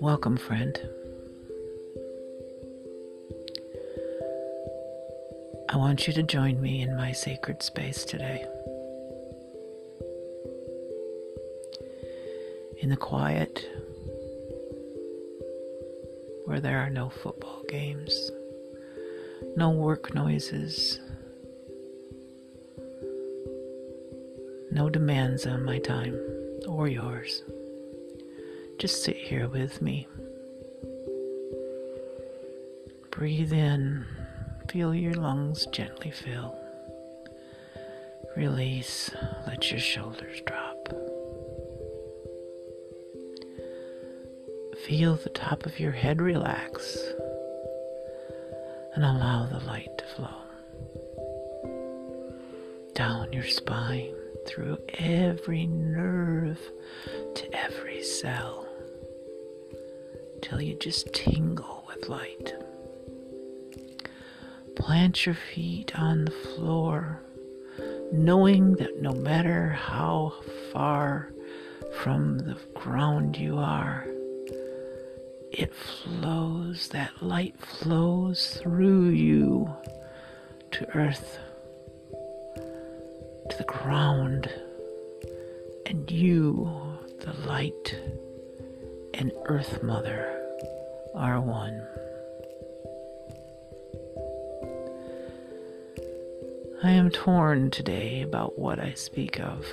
Welcome, friend. I want you to join me in my sacred space today. In the quiet, where there are no football games, no work noises, no demands on my time or yours. Just sit here with me. Breathe in, feel your lungs gently fill. Release, let your shoulders drop. Feel the top of your head relax and allow the light to flow down your spine through every nerve to every cell till you just tingle with light. Plant your feet on the floor, knowing that no matter how far from the ground you are, it flows, that light flows through you to earth, to the ground, and you, the light and Earth Mother are one. I am torn today about what I speak of.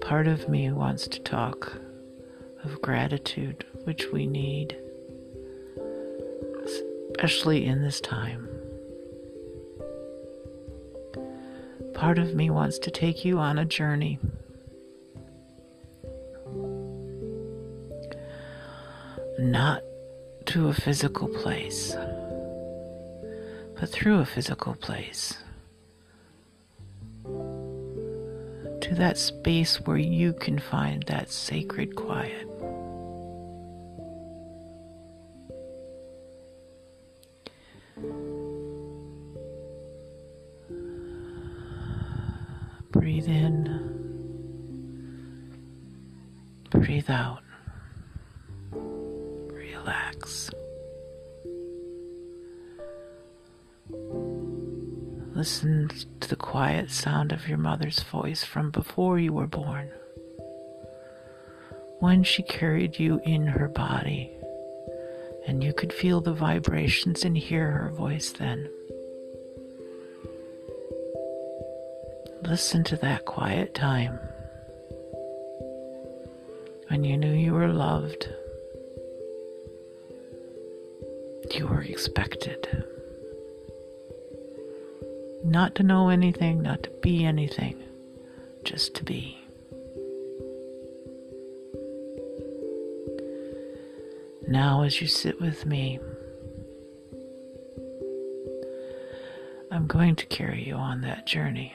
Part of me wants to talk of gratitude, which we need, especially in this time. Part of me wants to take you on a journey. Not to a physical place, but through a physical place. To that space where you can find that sacred quiet. Breathe in. Breathe out. Relax. Listen to the quiet sound of your mother's voice from before you were born. When she carried you in her body, and you could feel the vibrations and hear her voice then. Listen to that quiet time when you knew you were loved, you were expected. Not to know anything, not to be anything, just to be. Now, as you sit with me, I'm going to carry you on that journey.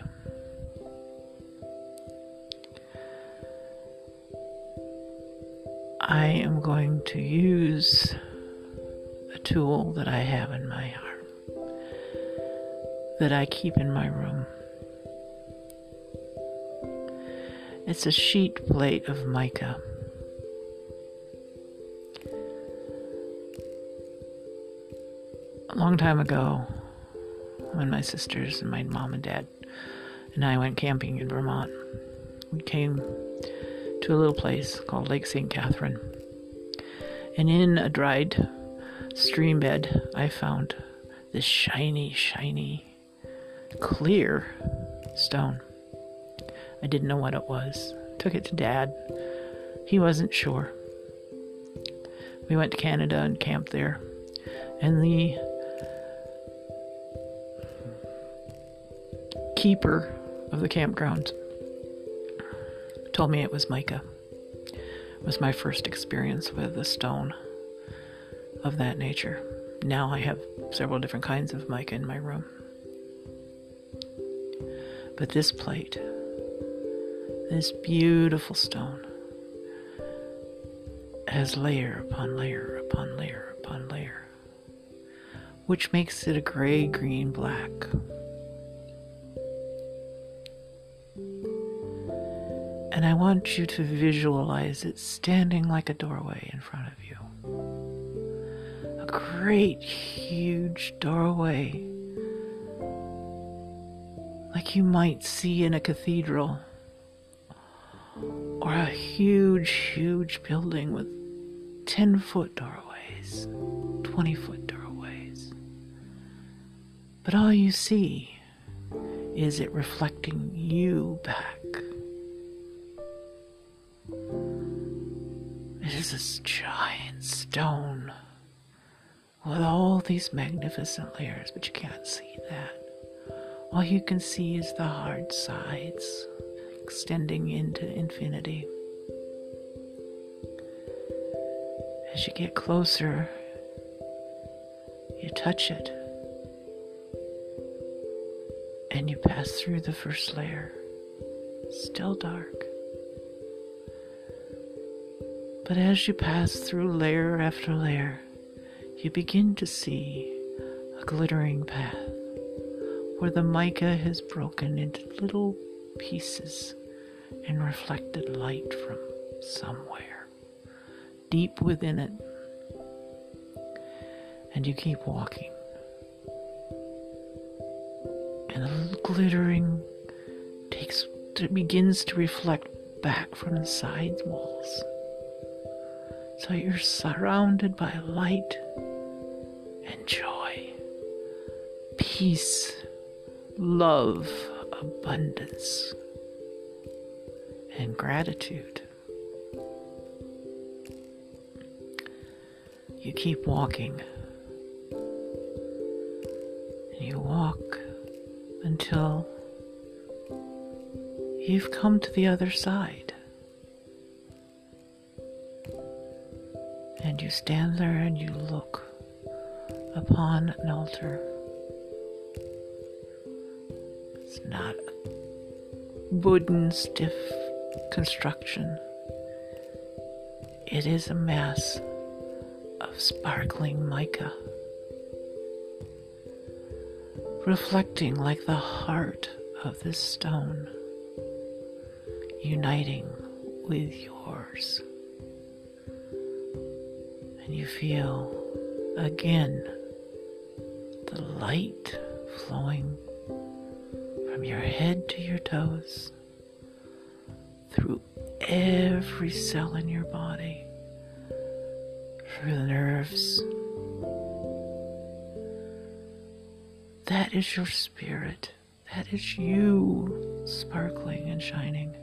I am going to use a tool that I have in my arm that I keep in my room. It's a sheet plate of mica. A long time ago, when my sisters and my mom and dad and I went camping in Vermont, we came to a little place called Lake St. Catherine. And in a dried stream bed, I found this shiny, shiny, clear stone. I didn't know what it was. Took it to Dad. He wasn't sure. We went to Canada and camped there. And the keeper of the campground told me it was mica. Was my first experience with a stone of that nature. Now I have several different kinds of mica in my room. But this plate, this beautiful stone, has layer upon layer upon layer upon layer. which makes it a gray, green, black. And I want you to visualize it standing like a doorway in front of you. A great, huge doorway, like you might see in a cathedral, or a huge, huge building with 10 foot doorways, 20 foot doorways. But all you see is it reflecting you back. Is this giant stone with all these magnificent layers, but you can't see that. All you can see is the hard sides extending into infinity. As you get closer, you touch it and you pass through the first layer, still dark. But as you pass through layer after layer, you begin to see a glittering path where the mica has broken into little pieces and reflected light from somewhere deep within it. And you keep walking. And the glittering takes begins to reflect back from the side walls. So you're surrounded by light and joy, peace, love, abundance, and gratitude. You keep walking. You walk until you've come to the other side. And you stand there and you look upon an altar. It's not a wooden, stiff construction. It is a mass of sparkling mica, reflecting like the heart of this stone, uniting with yours. And you feel again the light flowing from your head to your toes through every cell in your body through the nerves. That is your spirit. That is you sparkling and shining.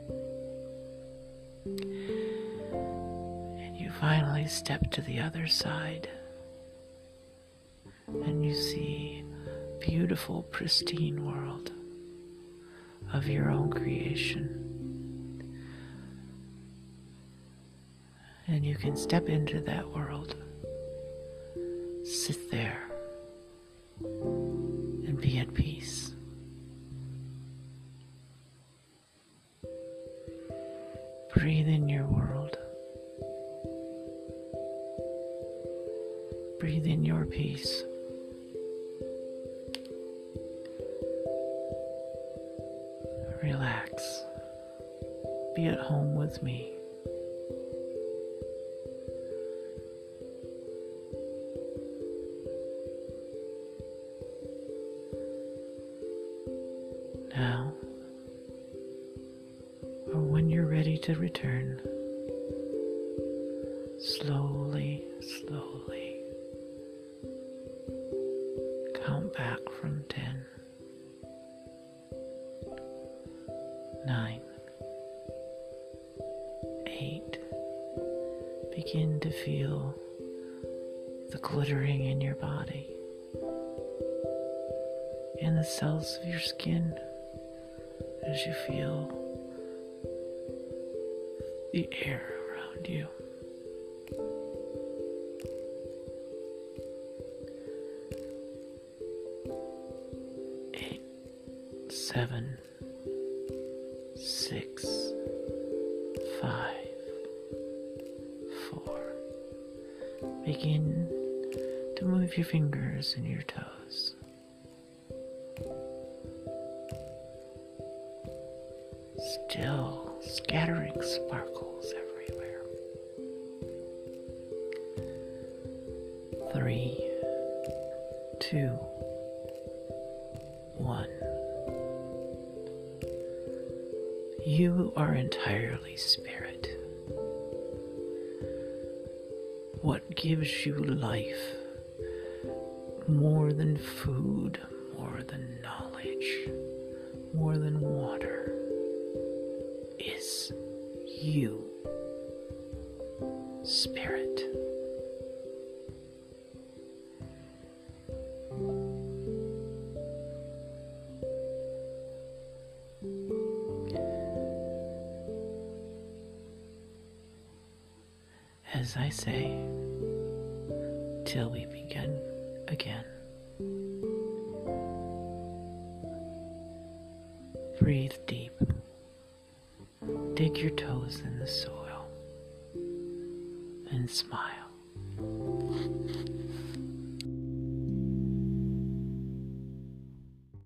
Finally step to the other side. And you see beautiful, pristine world of your own creation. And you can step into that world, sit there, Relax. Be at home with me. Now, or when you're ready to return. Slowly, slowly. Count back from ten. Nine. Eight. Begin to feel the glittering in your body and the cells of your skin as you feel the air around you. Eight, seven, four. Begin to move your fingers and your toes. Still scattering sparkles everywhere. Three, two, one. You are entirely spirit. What gives you life more than food, more than knowledge, more than water is you, spirit. I say, till we begin again. Breathe deep. Dig your toes in the soil and smile.